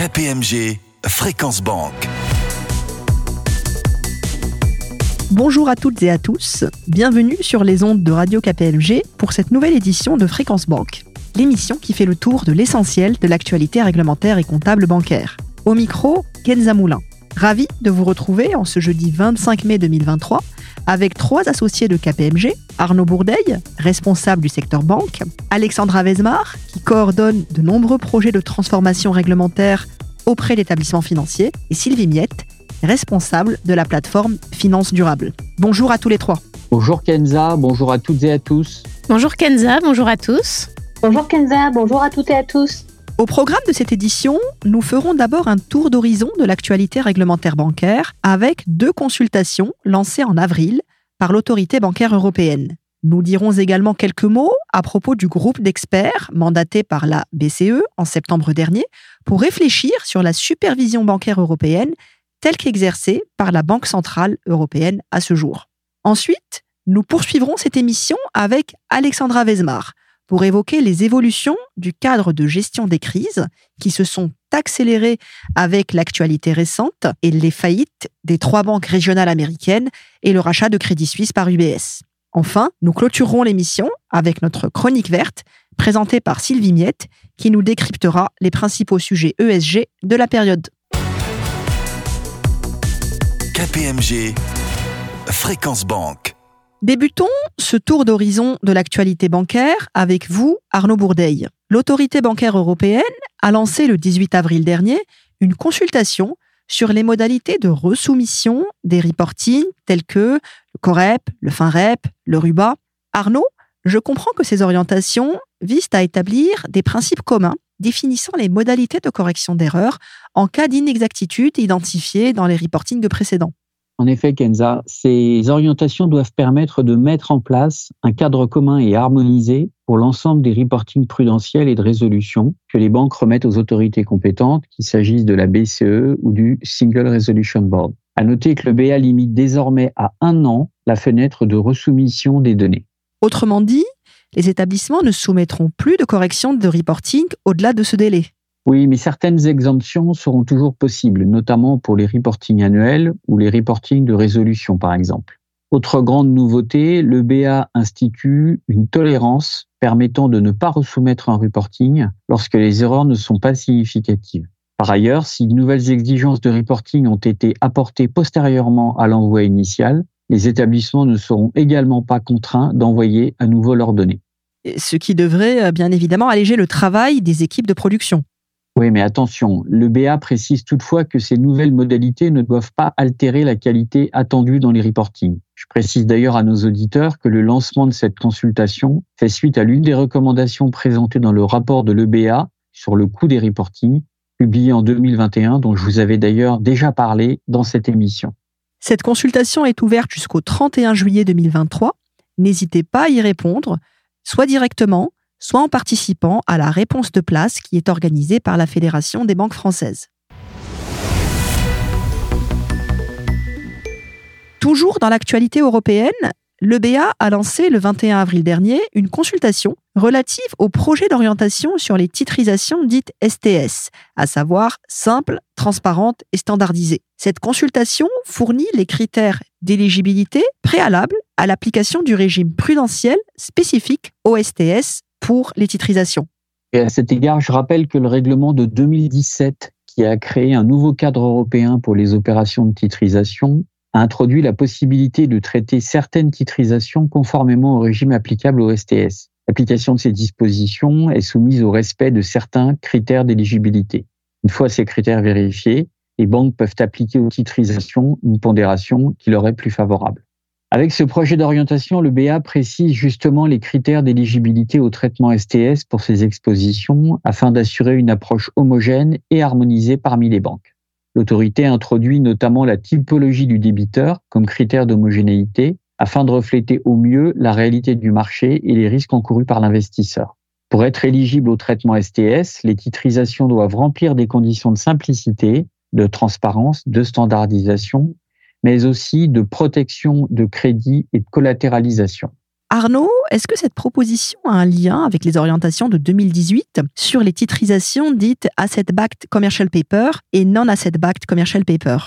KPMG Fréquence Banque. Bonjour à toutes et à tous, bienvenue sur les ondes de Radio KPMG pour cette nouvelle édition de Fréquence Banque, l'émission qui fait le tour de l'essentiel de l'actualité réglementaire et comptable bancaire. Au micro, Kenza Moulin. Ravi de vous retrouver en ce jeudi 25 mai 2023 avec trois associés de KPMG, Arnaud Bourdeil, responsable du secteur banque, Alexandra Vezmar, qui coordonne de nombreux projets de transformation réglementaire auprès d'établissements financiers, et Sylvie Miette, responsable de la plateforme Finance Durable. Bonjour à tous les trois. Bonjour Kenza, bonjour à toutes et à tous. Bonjour Kenza, bonjour à tous. Bonjour Kenza, bonjour à toutes et à tous. Au programme de cette édition, nous ferons d'abord un tour d'horizon de l'actualité réglementaire bancaire avec deux consultations lancées en avril par l'autorité bancaire européenne. Nous dirons également quelques mots à propos du groupe d'experts mandaté par la BCE en septembre dernier pour réfléchir sur la supervision bancaire européenne telle qu'exercée par la Banque centrale européenne à ce jour. Ensuite, nous poursuivrons cette émission avec Alexandra Vezmar pour évoquer les évolutions du cadre de gestion des crises qui se sont accélérées avec l'actualité récente et les faillites des trois banques régionales américaines et le rachat de Crédit Suisse par UBS. Enfin, nous clôturerons l'émission avec notre chronique verte présentée par Sylvie Miette qui nous décryptera les principaux sujets ESG de la période. KPMG Fréquence Banque. Débutons ce tour d'horizon de l'actualité bancaire avec vous, Arnaud Bourdeil. L'autorité bancaire européenne a lancé le 18 avril dernier une consultation sur les modalités de resoumission des reportings tels que le COREP, le FINREP, le RUBA. Arnaud, je comprends que ces orientations visent à établir des principes communs définissant les modalités de correction d'erreurs en cas d'inexactitude identifiée dans les reportings précédents. En effet, Kenza, ces orientations doivent permettre de mettre en place un cadre commun et harmonisé pour l'ensemble des reportings prudentiels et de résolution que les banques remettent aux autorités compétentes, qu'il s'agisse de la BCE ou du Single Resolution Board. À noter que le BA limite désormais à un an la fenêtre de resoumission des données. Autrement dit, les établissements ne soumettront plus de correction de reporting au-delà de ce délai. Oui, mais certaines exemptions seront toujours possibles, notamment pour les reportings annuels ou les reportings de résolution, par exemple. Autre grande nouveauté, le BA institue une tolérance permettant de ne pas resoumettre un reporting lorsque les erreurs ne sont pas significatives. Par ailleurs, si de nouvelles exigences de reporting ont été apportées postérieurement à l'envoi initial, les établissements ne seront également pas contraints d'envoyer à nouveau leurs données. Ce qui devrait euh, bien évidemment alléger le travail des équipes de production. Oui, mais attention, le BA précise toutefois que ces nouvelles modalités ne doivent pas altérer la qualité attendue dans les reportings. Je précise d'ailleurs à nos auditeurs que le lancement de cette consultation fait suite à l'une des recommandations présentées dans le rapport de l'EBA sur le coût des reportings, publié en 2021, dont je vous avais d'ailleurs déjà parlé dans cette émission. Cette consultation est ouverte jusqu'au 31 juillet 2023. N'hésitez pas à y répondre, soit directement, soit en participant à la réponse de place qui est organisée par la Fédération des banques françaises. Toujours dans l'actualité européenne, l'EBA a lancé le 21 avril dernier une consultation relative au projet d'orientation sur les titrisations dites STS, à savoir simples, transparentes et standardisées. Cette consultation fournit les critères d'éligibilité préalables à l'application du régime prudentiel spécifique au STS pour les titrisations. Et à cet égard, je rappelle que le règlement de 2017, qui a créé un nouveau cadre européen pour les opérations de titrisation, a introduit la possibilité de traiter certaines titrisations conformément au régime applicable au STS. L'application de ces dispositions est soumise au respect de certains critères d'éligibilité. Une fois ces critères vérifiés, les banques peuvent appliquer aux titrisations une pondération qui leur est plus favorable. Avec ce projet d'orientation, le BA précise justement les critères d'éligibilité au traitement STS pour ces expositions afin d'assurer une approche homogène et harmonisée parmi les banques. L'autorité introduit notamment la typologie du débiteur comme critère d'homogénéité afin de refléter au mieux la réalité du marché et les risques encourus par l'investisseur. Pour être éligible au traitement STS, les titrisations doivent remplir des conditions de simplicité, de transparence, de standardisation mais aussi de protection de crédit et de collatéralisation. Arnaud, est-ce que cette proposition a un lien avec les orientations de 2018 sur les titrisations dites asset-backed commercial paper et non-asset-backed commercial paper?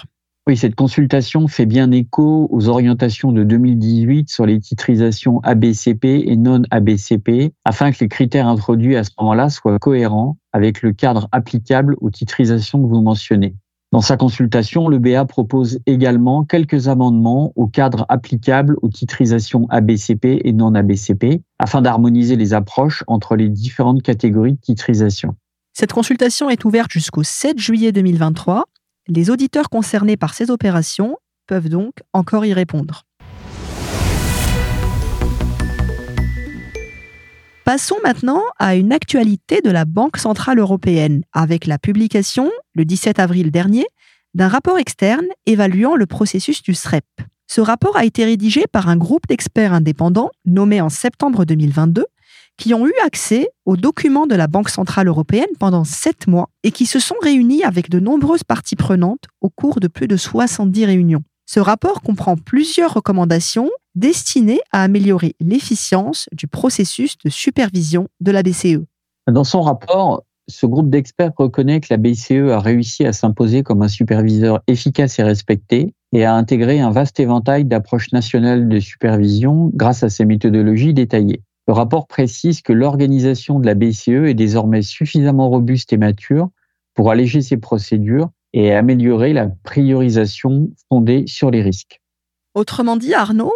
Oui, cette consultation fait bien écho aux orientations de 2018 sur les titrisations ABCP et non ABCP, afin que les critères introduits à ce moment-là soient cohérents avec le cadre applicable aux titrisations que vous mentionnez. Dans sa consultation, le BA propose également quelques amendements au cadre applicable aux titrisations ABCP et non ABCP, afin d'harmoniser les approches entre les différentes catégories de titrisation. Cette consultation est ouverte jusqu'au 7 juillet 2023 les auditeurs concernés par ces opérations peuvent donc encore y répondre. Passons maintenant à une actualité de la Banque centrale européenne avec la publication, le 17 avril dernier, d'un rapport externe évaluant le processus du SREP. Ce rapport a été rédigé par un groupe d'experts indépendants nommé en septembre 2022 qui ont eu accès aux documents de la Banque centrale européenne pendant sept mois et qui se sont réunis avec de nombreuses parties prenantes au cours de plus de 70 réunions. Ce rapport comprend plusieurs recommandations destinées à améliorer l'efficience du processus de supervision de la BCE. Dans son rapport, ce groupe d'experts reconnaît que la BCE a réussi à s'imposer comme un superviseur efficace et respecté et a intégré un vaste éventail d'approches nationales de supervision grâce à ses méthodologies détaillées. Le rapport précise que l'organisation de la BCE est désormais suffisamment robuste et mature pour alléger ses procédures et améliorer la priorisation fondée sur les risques. Autrement dit, Arnaud?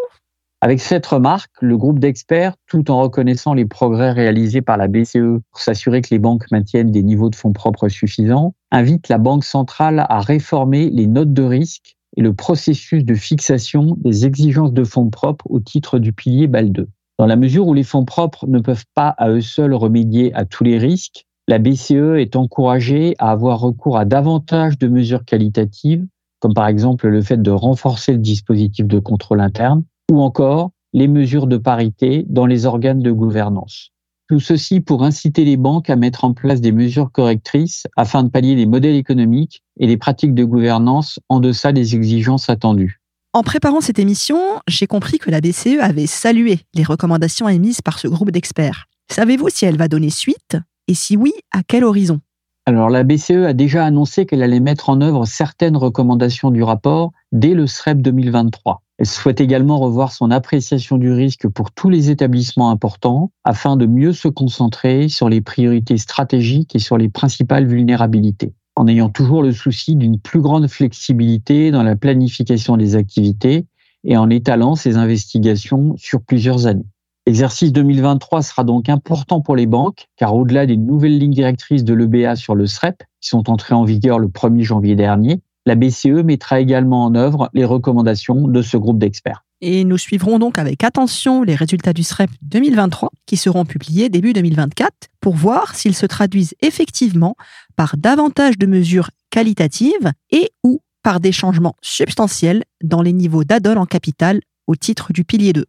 Avec cette remarque, le groupe d'experts, tout en reconnaissant les progrès réalisés par la BCE pour s'assurer que les banques maintiennent des niveaux de fonds propres suffisants, invite la Banque centrale à réformer les notes de risque et le processus de fixation des exigences de fonds propres au titre du pilier BAL 2. Dans la mesure où les fonds propres ne peuvent pas à eux seuls remédier à tous les risques, la BCE est encouragée à avoir recours à davantage de mesures qualitatives, comme par exemple le fait de renforcer le dispositif de contrôle interne, ou encore les mesures de parité dans les organes de gouvernance. Tout ceci pour inciter les banques à mettre en place des mesures correctrices afin de pallier les modèles économiques et les pratiques de gouvernance en deçà des exigences attendues. En préparant cette émission, j'ai compris que la BCE avait salué les recommandations émises par ce groupe d'experts. Savez-vous si elle va donner suite? Et si oui, à quel horizon? Alors la BCE a déjà annoncé qu'elle allait mettre en œuvre certaines recommandations du rapport dès le SREP 2023. Elle souhaite également revoir son appréciation du risque pour tous les établissements importants afin de mieux se concentrer sur les priorités stratégiques et sur les principales vulnérabilités en ayant toujours le souci d'une plus grande flexibilité dans la planification des activités et en étalant ces investigations sur plusieurs années. L'exercice 2023 sera donc important pour les banques, car au-delà des nouvelles lignes directrices de l'EBA sur le SREP, qui sont entrées en vigueur le 1er janvier dernier, la BCE mettra également en œuvre les recommandations de ce groupe d'experts. Et nous suivrons donc avec attention les résultats du SREP 2023 qui seront publiés début 2024 pour voir s'ils se traduisent effectivement par davantage de mesures qualitatives et ou par des changements substantiels dans les niveaux d'addon en capital au titre du pilier 2.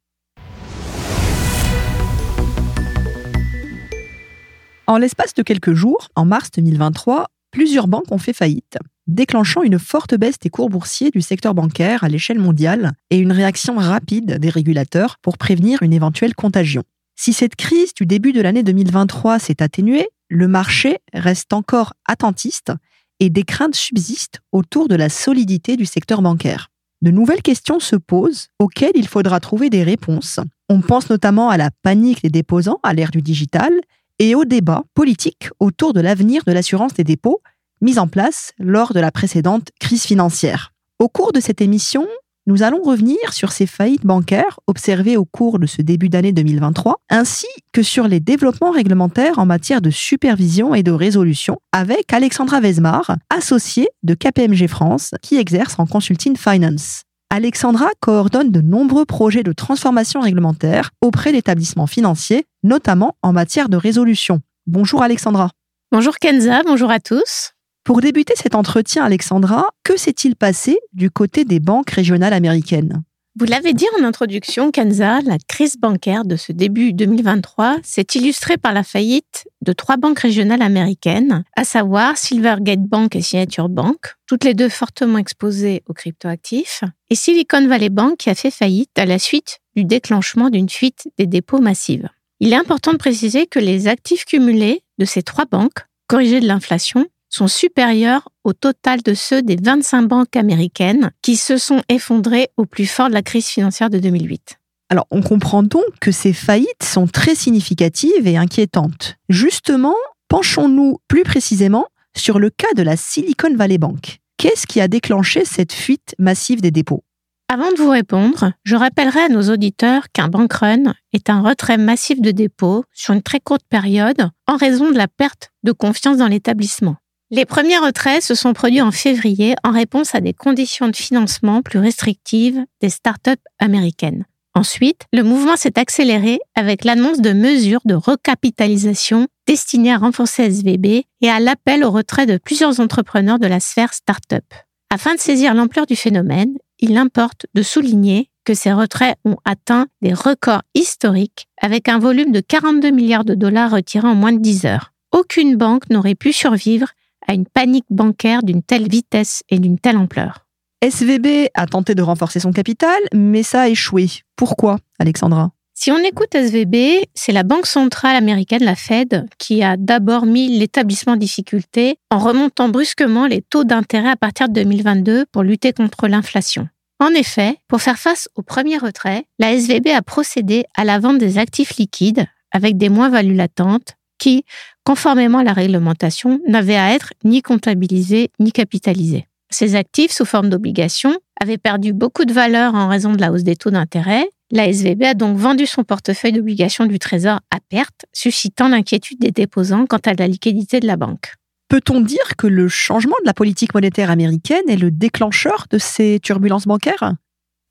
En l'espace de quelques jours, en mars 2023, plusieurs banques ont fait faillite déclenchant une forte baisse des cours boursiers du secteur bancaire à l'échelle mondiale et une réaction rapide des régulateurs pour prévenir une éventuelle contagion. Si cette crise du début de l'année 2023 s'est atténuée, le marché reste encore attentiste et des craintes subsistent autour de la solidité du secteur bancaire. De nouvelles questions se posent auxquelles il faudra trouver des réponses. On pense notamment à la panique des déposants à l'ère du digital et au débat politique autour de l'avenir de l'assurance des dépôts mise en place lors de la précédente crise financière. Au cours de cette émission, nous allons revenir sur ces faillites bancaires observées au cours de ce début d'année 2023, ainsi que sur les développements réglementaires en matière de supervision et de résolution avec Alexandra Vesmar, associée de KPMG France, qui exerce en consulting finance. Alexandra coordonne de nombreux projets de transformation réglementaire auprès d'établissements financiers, notamment en matière de résolution. Bonjour Alexandra. Bonjour Kenza, bonjour à tous. Pour débuter cet entretien, Alexandra, que s'est-il passé du côté des banques régionales américaines? Vous l'avez dit en introduction, Kenza, la crise bancaire de ce début 2023 s'est illustrée par la faillite de trois banques régionales américaines, à savoir Silvergate Bank et Signature Bank, toutes les deux fortement exposées aux cryptoactifs, et Silicon Valley Bank qui a fait faillite à la suite du déclenchement d'une fuite des dépôts massives. Il est important de préciser que les actifs cumulés de ces trois banques, corrigés de l'inflation, sont supérieurs au total de ceux des 25 banques américaines qui se sont effondrées au plus fort de la crise financière de 2008. Alors, on comprend donc que ces faillites sont très significatives et inquiétantes. Justement, penchons-nous plus précisément sur le cas de la Silicon Valley Bank. Qu'est-ce qui a déclenché cette fuite massive des dépôts? Avant de vous répondre, je rappellerai à nos auditeurs qu'un bank run est un retrait massif de dépôts sur une très courte période en raison de la perte de confiance dans l'établissement. Les premiers retraits se sont produits en février en réponse à des conditions de financement plus restrictives des startups américaines. Ensuite, le mouvement s'est accéléré avec l'annonce de mesures de recapitalisation destinées à renforcer SVB et à l'appel au retrait de plusieurs entrepreneurs de la sphère start-up. Afin de saisir l'ampleur du phénomène, il importe de souligner que ces retraits ont atteint des records historiques avec un volume de 42 milliards de dollars retirés en moins de 10 heures. Aucune banque n'aurait pu survivre à une panique bancaire d'une telle vitesse et d'une telle ampleur. SVB a tenté de renforcer son capital, mais ça a échoué. Pourquoi, Alexandra? Si on écoute SVB, c'est la Banque centrale américaine, la Fed, qui a d'abord mis l'établissement en difficulté en remontant brusquement les taux d'intérêt à partir de 2022 pour lutter contre l'inflation. En effet, pour faire face au premier retrait, la SVB a procédé à la vente des actifs liquides avec des moins-values latentes qui, conformément à la réglementation, n'avaient à être ni comptabilisés ni capitalisés. Ces actifs, sous forme d'obligations, avaient perdu beaucoup de valeur en raison de la hausse des taux d'intérêt. La SVB a donc vendu son portefeuille d'obligations du Trésor à perte, suscitant l'inquiétude des déposants quant à la liquidité de la banque. Peut-on dire que le changement de la politique monétaire américaine est le déclencheur de ces turbulences bancaires?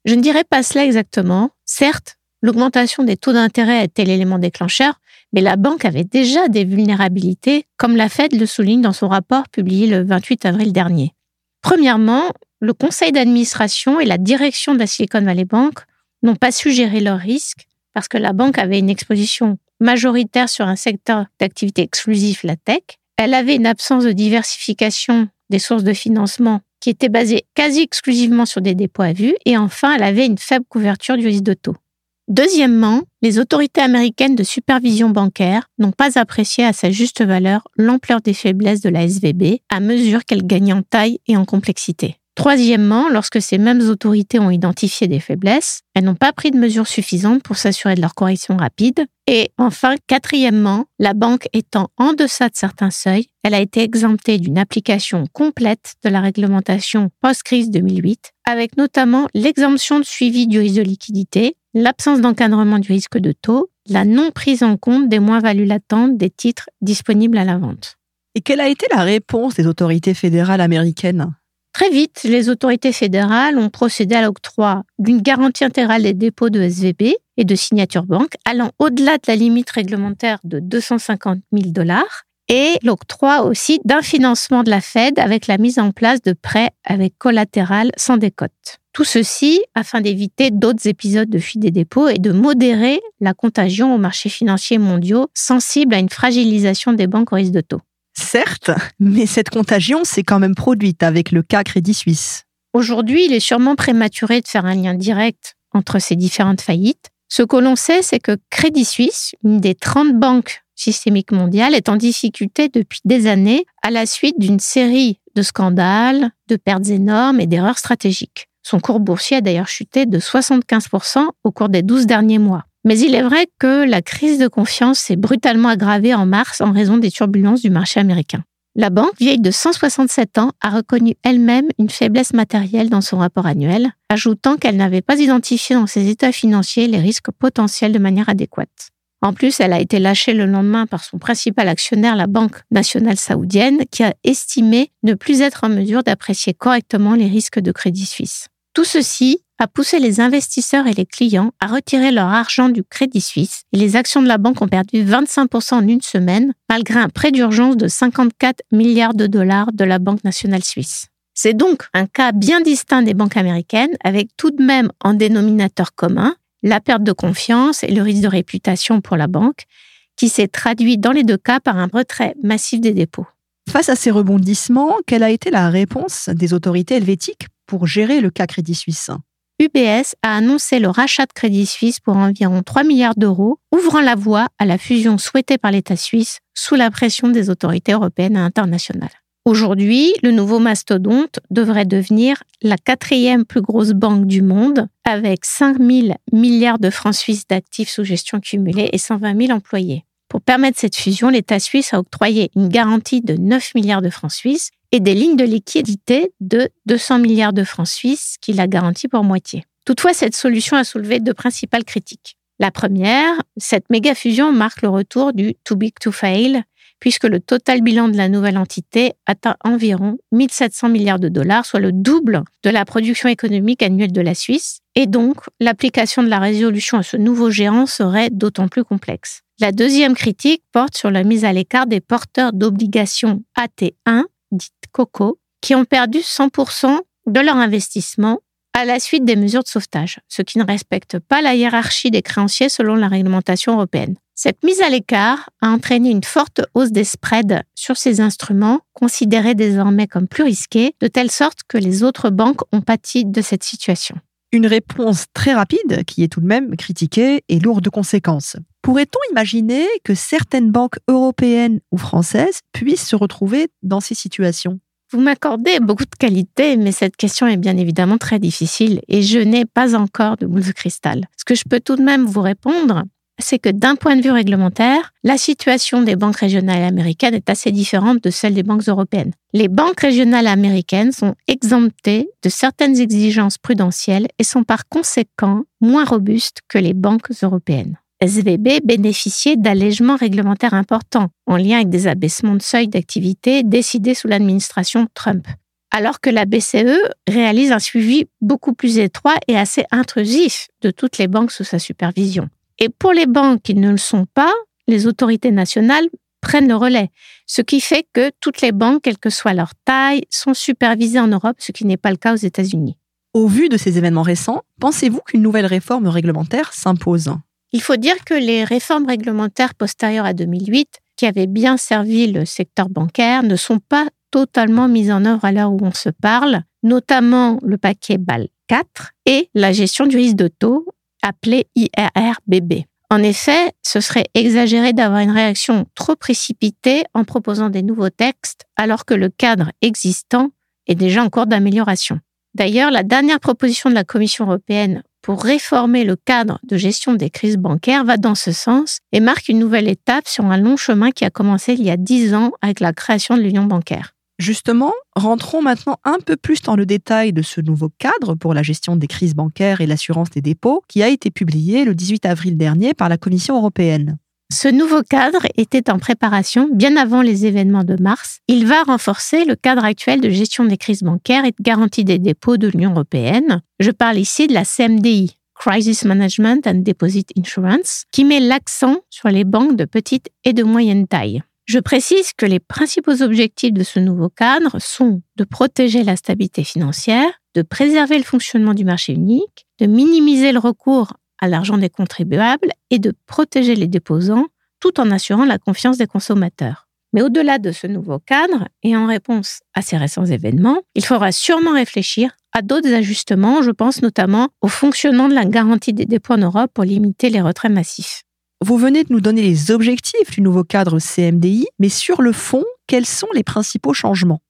Je ne dirais pas cela exactement. Certes, l'augmentation des taux d'intérêt était l'élément déclencheur, mais la banque avait déjà des vulnérabilités, comme la Fed le souligne dans son rapport publié le 28 avril dernier. Premièrement, le conseil d'administration et la direction de la Silicon Valley Bank n'ont pas su gérer leurs risques parce que la banque avait une exposition majoritaire sur un secteur d'activité exclusif, la tech. Elle avait une absence de diversification des sources de financement qui était basée quasi exclusivement sur des dépôts à vue. Et enfin, elle avait une faible couverture du risque de. Deuxièmement, les autorités américaines de supervision bancaire n'ont pas apprécié à sa juste valeur l'ampleur des faiblesses de la SVB à mesure qu'elle gagnait en taille et en complexité. Troisièmement, lorsque ces mêmes autorités ont identifié des faiblesses, elles n'ont pas pris de mesures suffisantes pour s'assurer de leur correction rapide. Et enfin, quatrièmement, la banque étant en deçà de certains seuils, elle a été exemptée d'une application complète de la réglementation post-crise 2008, avec notamment l'exemption de suivi du risque de liquidité, l'absence d'encadrement du risque de taux, la non prise en compte des moins-values latentes des titres disponibles à la vente. Et quelle a été la réponse des autorités fédérales américaines? Très vite, les autorités fédérales ont procédé à l'octroi d'une garantie intégrale des dépôts de SVB et de signature banque allant au-delà de la limite réglementaire de 250 000 dollars et l'octroi aussi d'un financement de la Fed avec la mise en place de prêts avec collatéral sans décote. Tout ceci afin d'éviter d'autres épisodes de fuite des dépôts et de modérer la contagion aux marchés financiers mondiaux sensibles à une fragilisation des banques au risque de taux. Certes, mais cette contagion s'est quand même produite avec le cas Crédit Suisse. Aujourd'hui, il est sûrement prématuré de faire un lien direct entre ces différentes faillites. Ce que l'on sait, c'est que Crédit Suisse, une des 30 banques systémiques mondiales, est en difficulté depuis des années à la suite d'une série de scandales, de pertes énormes et d'erreurs stratégiques. Son cours boursier a d'ailleurs chuté de 75% au cours des 12 derniers mois. Mais il est vrai que la crise de confiance s'est brutalement aggravée en mars en raison des turbulences du marché américain. La banque, vieille de 167 ans, a reconnu elle-même une faiblesse matérielle dans son rapport annuel, ajoutant qu'elle n'avait pas identifié dans ses états financiers les risques potentiels de manière adéquate. En plus, elle a été lâchée le lendemain par son principal actionnaire, la Banque nationale saoudienne, qui a estimé ne plus être en mesure d'apprécier correctement les risques de Crédit Suisse. Tout ceci a poussé les investisseurs et les clients à retirer leur argent du Crédit Suisse et les actions de la banque ont perdu 25% en une semaine malgré un prêt d'urgence de 54 milliards de dollars de la Banque nationale suisse. C'est donc un cas bien distinct des banques américaines avec tout de même en dénominateur commun la perte de confiance et le risque de réputation pour la banque qui s'est traduit dans les deux cas par un retrait massif des dépôts. Face à ces rebondissements, quelle a été la réponse des autorités helvétiques pour gérer le cas Crédit Suisse? UBS a annoncé le rachat de Crédit Suisse pour environ 3 milliards d'euros, ouvrant la voie à la fusion souhaitée par l'État suisse sous la pression des autorités européennes et internationales. Aujourd'hui, le nouveau mastodonte devrait devenir la quatrième plus grosse banque du monde, avec 5 000 milliards de francs suisses d'actifs sous gestion cumulée et 120 000 employés. Pour permettre cette fusion, l'État suisse a octroyé une garantie de 9 milliards de francs suisses et des lignes de liquidité de 200 milliards de francs suisses qu'il a garanties pour moitié. Toutefois, cette solution a soulevé deux principales critiques. La première, cette méga fusion marque le retour du too big to fail puisque le total bilan de la nouvelle entité atteint environ 1700 milliards de dollars, soit le double de la production économique annuelle de la Suisse, et donc l'application de la résolution à ce nouveau géant serait d'autant plus complexe. La deuxième critique porte sur la mise à l'écart des porteurs d'obligations AT1, dites COCO, qui ont perdu 100% de leur investissement à la suite des mesures de sauvetage, ce qui ne respecte pas la hiérarchie des créanciers selon la réglementation européenne. Cette mise à l'écart a entraîné une forte hausse des spreads sur ces instruments, considérés désormais comme plus risqués, de telle sorte que les autres banques ont pâti de cette situation. Une réponse très rapide qui est tout de même critiquée et lourde de conséquences. Pourrait-on imaginer que certaines banques européennes ou françaises puissent se retrouver dans ces situations? Vous m'accordez beaucoup de qualités, mais cette question est bien évidemment très difficile et je n'ai pas encore de boule de cristal. Ce que je peux tout de même vous répondre, c'est que d'un point de vue réglementaire, la situation des banques régionales américaines est assez différente de celle des banques européennes. Les banques régionales américaines sont exemptées de certaines exigences prudentielles et sont par conséquent moins robustes que les banques européennes. SVB bénéficiait d'allègements réglementaires importants en lien avec des abaissements de seuil d'activité décidés sous l'administration Trump, alors que la BCE réalise un suivi beaucoup plus étroit et assez intrusif de toutes les banques sous sa supervision. Et pour les banques qui ne le sont pas, les autorités nationales prennent le relais, ce qui fait que toutes les banques, quelle que soit leur taille, sont supervisées en Europe, ce qui n'est pas le cas aux États-Unis. Au vu de ces événements récents, pensez-vous qu'une nouvelle réforme réglementaire s'impose? Il faut dire que les réformes réglementaires postérieures à 2008, qui avaient bien servi le secteur bancaire, ne sont pas totalement mises en œuvre à l'heure où on se parle, notamment le paquet BAL 4 et la gestion du risque de taux appelé IRRBB. En effet, ce serait exagéré d'avoir une réaction trop précipitée en proposant des nouveaux textes alors que le cadre existant est déjà en cours d'amélioration. D'ailleurs, la dernière proposition de la Commission européenne pour réformer le cadre de gestion des crises bancaires va dans ce sens et marque une nouvelle étape sur un long chemin qui a commencé il y a dix ans avec la création de l'Union bancaire. Justement, rentrons maintenant un peu plus dans le détail de ce nouveau cadre pour la gestion des crises bancaires et l'assurance des dépôts qui a été publié le 18 avril dernier par la Commission européenne. Ce nouveau cadre était en préparation bien avant les événements de mars. Il va renforcer le cadre actuel de gestion des crises bancaires et de garantie des dépôts de l'Union européenne. Je parle ici de la CMDI, Crisis Management and Deposit Insurance, qui met l'accent sur les banques de petite et de moyenne taille. Je précise que les principaux objectifs de ce nouveau cadre sont de protéger la stabilité financière, de préserver le fonctionnement du marché unique, de minimiser le recours à l'argent des contribuables et de protéger les déposants tout en assurant la confiance des consommateurs. Mais au-delà de ce nouveau cadre et en réponse à ces récents événements, il faudra sûrement réfléchir à d'autres ajustements, je pense notamment au fonctionnement de la garantie des dépôts en Europe pour limiter les retraits massifs. Vous venez de nous donner les objectifs du nouveau cadre CMDI, mais sur le fond, quels sont les principaux changements?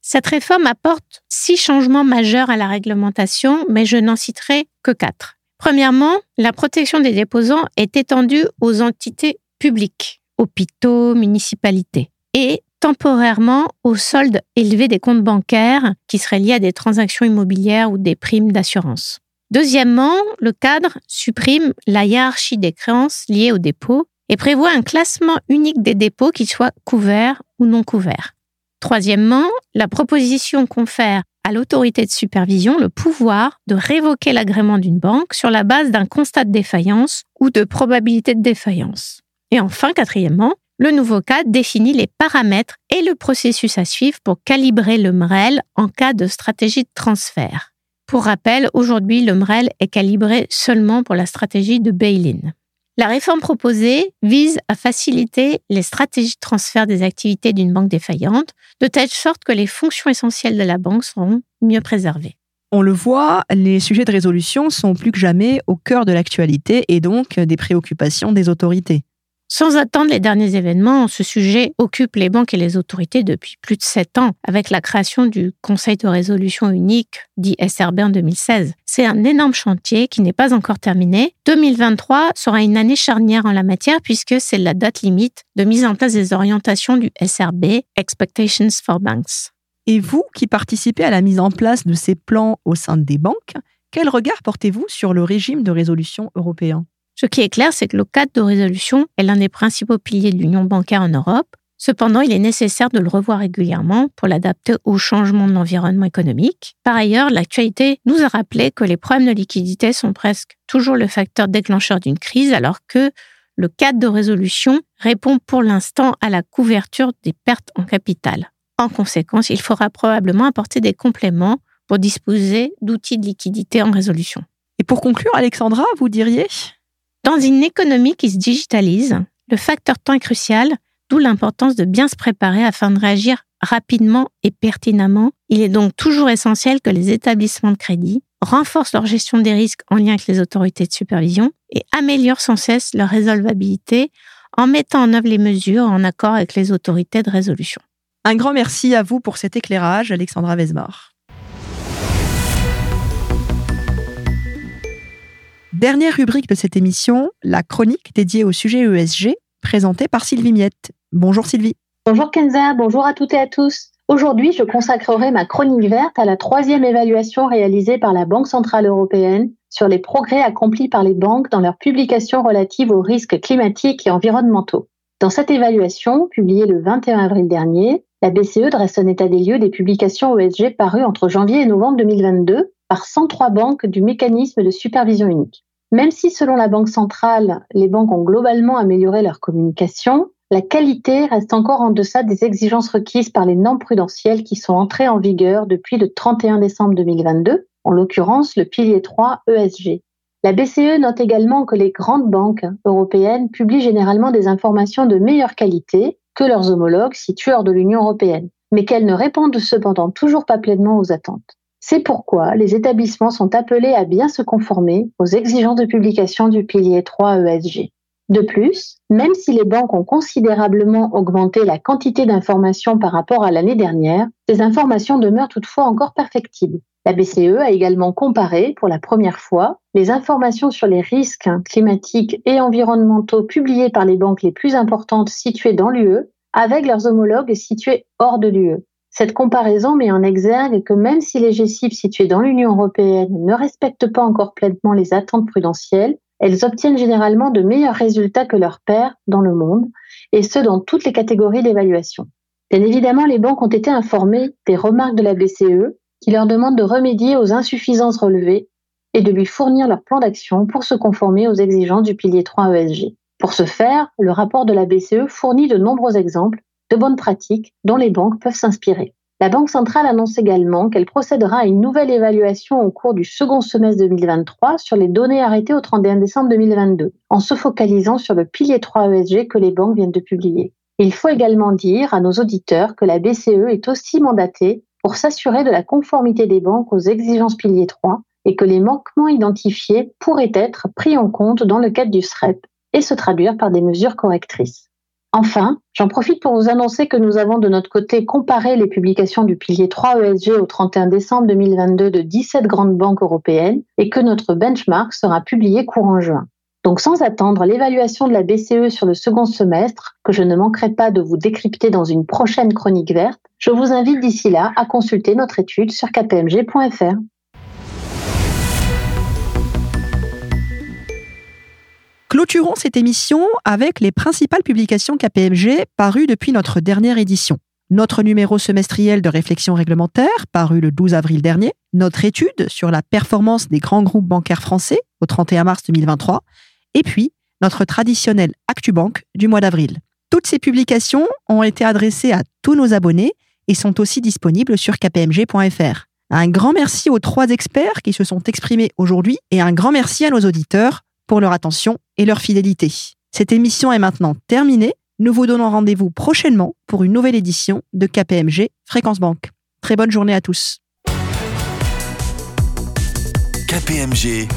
Cette réforme apporte six changements majeurs à la réglementation, mais je n'en citerai que quatre. Premièrement, la protection des déposants est étendue aux entités publiques, hôpitaux, municipalités, et temporairement aux soldes élevés des comptes bancaires qui seraient liés à des transactions immobilières ou des primes d'assurance. Deuxièmement, le cadre supprime la hiérarchie des créances liées au dépôt et prévoit un classement unique des dépôts qui soient couverts ou non couverts. Troisièmement, la proposition confère à l'autorité de supervision le pouvoir de révoquer l'agrément d'une banque sur la base d'un constat de défaillance ou de probabilité de défaillance. Et enfin, quatrièmement, le nouveau cadre définit les paramètres et le processus à suivre pour calibrer le MREL en cas de stratégie de transfert. Pour rappel, aujourd'hui, le MREL est calibré seulement pour la stratégie de bail-in. La réforme proposée vise à faciliter les stratégies de transfert des activités d'une banque défaillante, de telle sorte que les fonctions essentielles de la banque seront mieux préservées. On le voit, les sujets de résolution sont plus que jamais au cœur de l'actualité et donc des préoccupations des autorités. Sans attendre les derniers événements, ce sujet occupe les banques et les autorités depuis plus de sept ans, avec la création du Conseil de résolution unique, dit SRB en 2016. C'est un énorme chantier qui n'est pas encore terminé. 2023 sera une année charnière en la matière puisque c'est la date limite de mise en place des orientations du SRB, Expectations for Banks. Et vous, qui participez à la mise en place de ces plans au sein des banques, quel regard portez-vous sur le régime de résolution européen? Ce qui est clair, c'est que le cadre de résolution est l'un des principaux piliers de l'union bancaire en Europe. Cependant, il est nécessaire de le revoir régulièrement pour l'adapter au changement de l'environnement économique. Par ailleurs, l'actualité nous a rappelé que les problèmes de liquidité sont presque toujours le facteur déclencheur d'une crise, alors que le cadre de résolution répond pour l'instant à la couverture des pertes en capital. En conséquence, il faudra probablement apporter des compléments pour disposer d'outils de liquidité en résolution. Et pour conclure, Alexandra, vous diriez? Dans une économie qui se digitalise, le facteur temps est crucial, d'où l'importance de bien se préparer afin de réagir rapidement et pertinemment. Il est donc toujours essentiel que les établissements de crédit renforcent leur gestion des risques en lien avec les autorités de supervision et améliorent sans cesse leur résolvabilité en mettant en œuvre les mesures en accord avec les autorités de résolution. Un grand merci à vous pour cet éclairage, Alexandra Vesmar. Dernière rubrique de cette émission, la chronique dédiée au sujet ESG, présentée par Sylvie Miette. Bonjour Sylvie. Bonjour Kenza, bonjour à toutes et à tous. Aujourd'hui, je consacrerai ma chronique verte à la troisième évaluation réalisée par la Banque Centrale Européenne sur les progrès accomplis par les banques dans leurs publications relatives aux risques climatiques et environnementaux. Dans cette évaluation, publiée le 21 avril dernier, la BCE dresse un état des lieux des publications ESG parues entre janvier et novembre 2022 par 103 banques du mécanisme de supervision unique. Même si, selon la Banque centrale, les banques ont globalement amélioré leur communication, la qualité reste encore en deçà des exigences requises par les normes prudentielles qui sont entrées en vigueur depuis le 31 décembre 2022, en l'occurrence le pilier 3 ESG. La BCE note également que les grandes banques européennes publient généralement des informations de meilleure qualité que leurs homologues situés hors de l'Union européenne, mais qu'elles ne répondent cependant toujours pas pleinement aux attentes. C'est pourquoi les établissements sont appelés à bien se conformer aux exigences de publication du pilier 3 ESG. De plus, même si les banques ont considérablement augmenté la quantité d'informations par rapport à l'année dernière, ces informations demeurent toutefois encore perfectibles. La BCE a également comparé, pour la première fois, les informations sur les risques climatiques et environnementaux publiées par les banques les plus importantes situées dans l'UE avec leurs homologues situés hors de l'UE. Cette comparaison met en exergue que même si les GCIP situés dans l'Union européenne ne respectent pas encore pleinement les attentes prudentielles, elles obtiennent généralement de meilleurs résultats que leurs pairs dans le monde, et ce dans toutes les catégories d'évaluation. Bien évidemment, les banques ont été informées des remarques de la BCE qui leur demandent de remédier aux insuffisances relevées et de lui fournir leur plan d'action pour se conformer aux exigences du pilier 3 ESG. Pour ce faire, le rapport de la BCE fournit de nombreux exemples de bonnes pratiques dont les banques peuvent s'inspirer. La Banque centrale annonce également qu'elle procédera à une nouvelle évaluation au cours du second semestre 2023 sur les données arrêtées au 31 décembre 2022, en se focalisant sur le pilier 3 ESG que les banques viennent de publier. Il faut également dire à nos auditeurs que la BCE est aussi mandatée pour s'assurer de la conformité des banques aux exigences pilier 3 et que les manquements identifiés pourraient être pris en compte dans le cadre du SREP et se traduire par des mesures correctrices. Enfin, j'en profite pour vous annoncer que nous avons de notre côté comparé les publications du pilier 3 ESG au 31 décembre 2022 de 17 grandes banques européennes et que notre benchmark sera publié courant juin. Donc sans attendre l'évaluation de la BCE sur le second semestre, que je ne manquerai pas de vous décrypter dans une prochaine chronique verte, je vous invite d'ici là à consulter notre étude sur kpmg.fr. Clôturons cette émission avec les principales publications KPMG parues depuis notre dernière édition. Notre numéro semestriel de réflexion réglementaire, paru le 12 avril dernier, notre étude sur la performance des grands groupes bancaires français au 31 mars 2023, et puis notre traditionnel ActuBank du mois d'avril. Toutes ces publications ont été adressées à tous nos abonnés et sont aussi disponibles sur kpmg.fr. Un grand merci aux trois experts qui se sont exprimés aujourd'hui et un grand merci à nos auditeurs pour leur attention et leur fidélité. Cette émission est maintenant terminée. Nous vous donnons rendez-vous prochainement pour une nouvelle édition de KPMG Fréquence Banque. Très bonne journée à tous. KPMG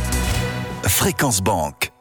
Fréquence Banque.